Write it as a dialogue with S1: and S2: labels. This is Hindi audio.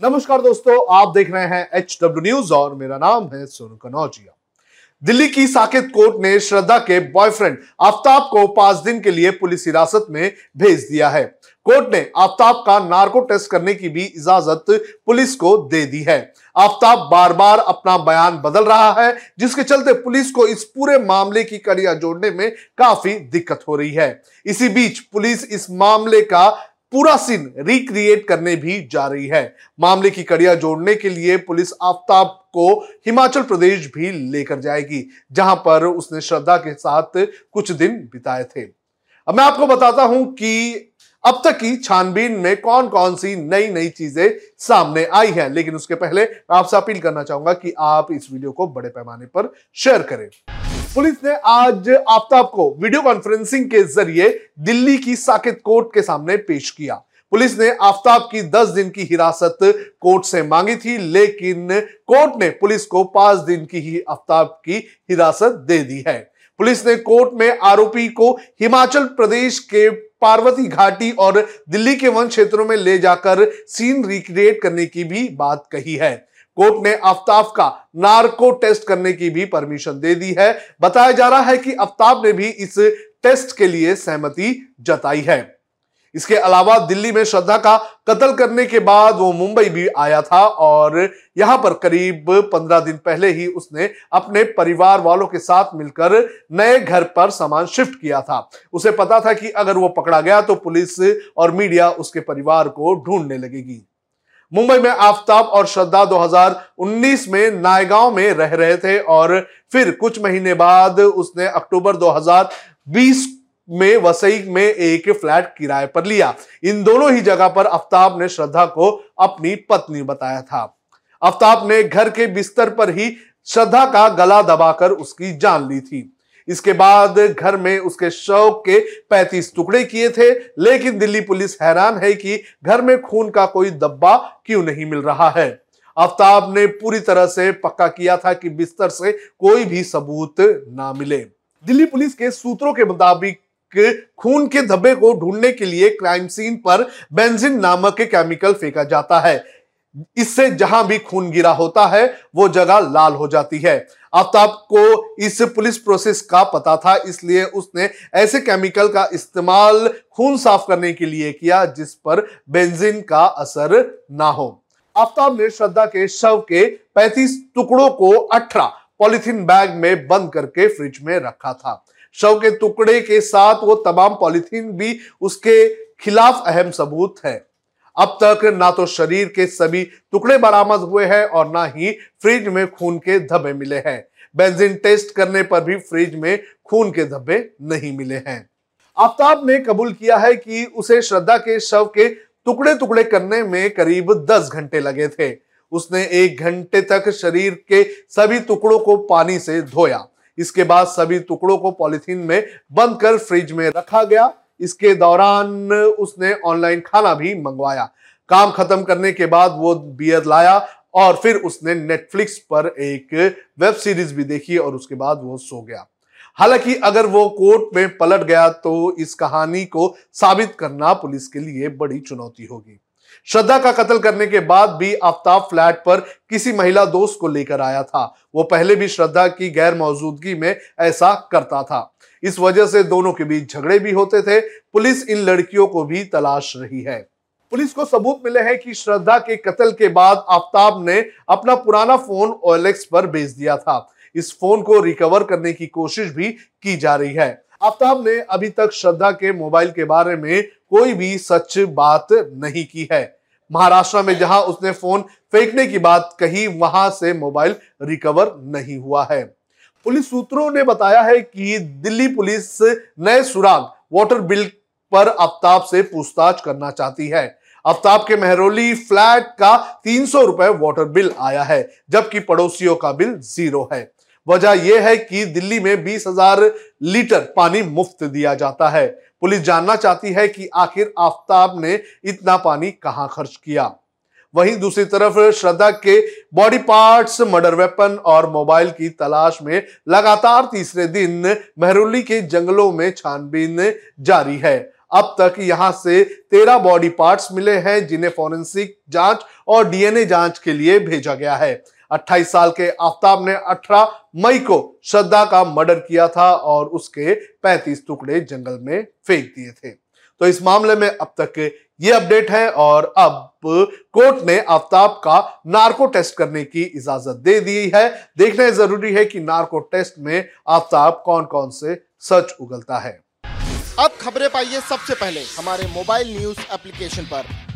S1: नमस्कार दोस्तों, आप देख रहे हैं एच डब्ल्यू न्यूज़ और मेरा नाम है सोनू कनौजिया दिल्ली की साकेत कोर्ट ने श्रद्धा के बॉयफ्रेंड आफ्ताब को पाँच दिन के लिए पुलिस हिरासत में भेज दिया है। कोर्ट ने आफ्ताब का नार्को टेस्ट करने की भी इजाज़त पुलिस को दे दी है। आफ्ताब बार बार अपना बयान बदल रहा है, जिसके चलते पुलिस को इस पूरे मामले की कड़िया जोड़ने में काफ़ी दिक्कत हो रही है। इसी बीच पुलिस इस मामले का पूरा सीन रिक्रिएट करने भी जा रही है। मामले की कड़िया जोड़ने के लिए पुलिस आफ्ताब को हिमाचल प्रदेश भी लेकर जाएगी, जहाँ पर उसने श्रद्धा के साथ कुछ दिन बिताए थे। अब मैं आपको बताता हूँ कि अब तक की छानबीन में कौन कौन सी नई नई चीज़ें सामने आई हैं? लेकिन उसके पहले आपसे अपील करना चाहूँगा कि आप इस वीडियो को बड़े पैमाने पर शेयर करें। पुलिस ने आज आफ्ताब को वीडियो कॉन्फ्रेंसिंग के ज़रिए दिल्ली की साकेत कोर्ट के सामने पेश किया। पुलिस ने आफ्ताब की 10 दिन की हिरासत कोर्ट से मांगी थी, लेकिन कोर्ट ने पुलिस को पाँच दिन की ही आफ्ताब की हिरासत दे दी है। पुलिस ने कोर्ट में आरोपी को हिमाचल प्रदेश के पार्वती घाटी और दिल्ली के वन क्षेत्रों में ले जाकर सीन रिक्रिएट करने की भी बात कही है। कोर्ट ने आफ्ताब का नार्को टेस्ट करने की भी परमिशन दे दी है। बताया जा रहा है कि आफ्ताब ने भी इस टेस्ट के लिए सहमति जताई है। इसके अलावा दिल्ली में श्रद्धा का कत्ल करने के बाद वो मुंबई भी आया था और यहाँ पर करीब पंद्रह दिन पहले ही उसने अपने परिवार वालों के साथ मिलकर नए घर पर सामान शिफ्ट किया था। उसे पता था कि अगर वो पकड़ा गया तो पुलिस और मीडिया उसके परिवार को ढूँढने लगेगी। मुंबई में आफ्ताब और श्रद्धा 2019 में नायगांव में रह रहे थे और फिर कुछ महीने बाद उसने अक्टूबर 2020 में वसई में एक फ्लैट किराए पर लिया। इन दोनों ही जगह पर आफ्ताब ने श्रद्धा को अपनी पत्नी बताया था। आफ्ताब ने घर के बिस्तर पर ही श्रद्धा का गला दबाकर उसकी जान ली थी। इसके बाद घर में उसके शव के 35 टुकड़े किए थे, लेकिन दिल्ली पुलिस हैरान है कि घर में खून का कोई दब्बा क्यों नहीं मिल रहा है। आफ्ताब ने पूरी तरह से पक्का किया था कि बिस्तर से कोई भी सबूत ना मिले। दिल्ली पुलिस के सूत्रों के मुताबिक खून के धब्बे को ढूँढने के लिए क्राइम सीन पर बेंजिन नामक केमिकल फेंका जाता है। इससे जहाँ भी खून गिरा होता है, वो जगह लाल हो जाती है। आफ्ताब को इस पुलिस प्रोसेस का पता था, इसलिए उसने ऐसे केमिकल का इस्तेमाल खून साफ़ करने के लिए किया, जिस पर बेंजीन का असर ना हो। आफ्ताब ने श्रद्धा के शव के 35 टुकड़ों को 18 पॉलिथीन बैग में बंद करके फ्रिज में रखा था। शव के टुकड़े के साथ वो तमाम पॉलिथीन भी उसके खिलाफ अहम सबूत है। अब तक ना तो शरीर के सभी टुकड़े बरामद हुए हैं और ना ही फ्रिज में खून के धब्बे मिले हैं। बेंजीन टेस्ट करने पर भी फ्रिज में खून के धब्बे नहीं मिले हैं। आफ्ताब ने कबूल किया है कि उसे श्रद्धा के शव के टुकड़े टुकड़े करने में करीब दस घंटे लगे थे। उसने एक घंटे तक शरीर के सभी टुकड़ों को पानी से धोया। इसके बाद सभी टुकड़ों को पॉलिथीन में बंद कर फ्रिज में रखा गया। इसके दौरान उसने ऑनलाइन खाना भी मंगवाया। काम खत्म करने के बाद वो बियर लाया और फिर उसने नेटफ्लिक्स पर एक वेब सीरीज़ भी देखी और उसके बाद वो सो गया। हालाँकि अगर वो कोर्ट में पलट गया तो इस कहानी को साबित करना पुलिस के लिए बड़ी चुनौती होगी। श्रद्धा का कत्ल करने के बाद भी आफ्ताब फ्लैट पर किसी महिला दोस्त को लेकर आया था। वो पहले भी श्रद्धा की गैर मौजूदगी में ऐसा करता था। इस वजह से दोनों के बीच झगड़े भी होते थे। पुलिस इन लड़कियों को भी तलाश रही है। पुलिस को सबूत मिले हैं कि श्रद्धा के कत्ल के बाद आफ्ताब ने अपना पुराना फ़ोन ओएलएक्स पर भेज दिया था। इस फ़ोन को रिकवर करने की कोशिश भी की जा रही है। आफ्ताब ने अभी तक श्रद्धा के मोबाइल के बारे में कोई भी सच बात नहीं की है। महाराष्ट्र में जहाँ उसने फ़ोन फेंकने की बात कही, वहाँ से मोबाइल रिकवर नहीं हुआ है। पुलिस सूत्रों ने बताया है कि दिल्ली पुलिस नए सुराग, वाटर बिल पर आफ्ताब से पूछताछ करना चाहती है। आफ्ताब के मेहरोली फ्लैट का तीन सौ रुपए वाटर बिल आया है, जबकि पड़ोसियों का बिल ज़ीरो है। वजह यह है कि दिल्ली में बीस हज़ार लीटर पानी मुफ़्त दिया जाता है। पुलिस जानना चाहती है कि आखिर आफ्ताब ने इतना पानी कहाँ खर्च किया। वहीं दूसरी तरफ़ श्रद्धा के बॉडी पार्ट्स, मर्डर वेपन और मोबाइल की तलाश में लगातार तीसरे दिन मेहरुली के जंगलों में छानबीन जारी है। अब तक यहाँ से तेरह बॉडी पार्ट्स मिले हैं जिन्हें फॉरेंसिक जाँच और डीएनए जाँच के लिए भेजा गया है। 28 साल के आफ्ताब ने 18 मई को श्रद्धा का मर्डर किया था और उसके 35 टुकड़े जंगल में फेंक दिए थे। तो इस मामले में अब तक ये अपडेट है और अब कोर्ट ने आफ्ताब का नार्को टेस्ट करने की इजाज़त दे दी है। देखना ज़रूरी है कि नार्को टेस्ट में आफ्ताब कौन कौन से सच उगलता है।
S2: अब खबरें पाइए सबसे पहले हमारे मोबाइल न्यूज़ एप्लीकेशन पर।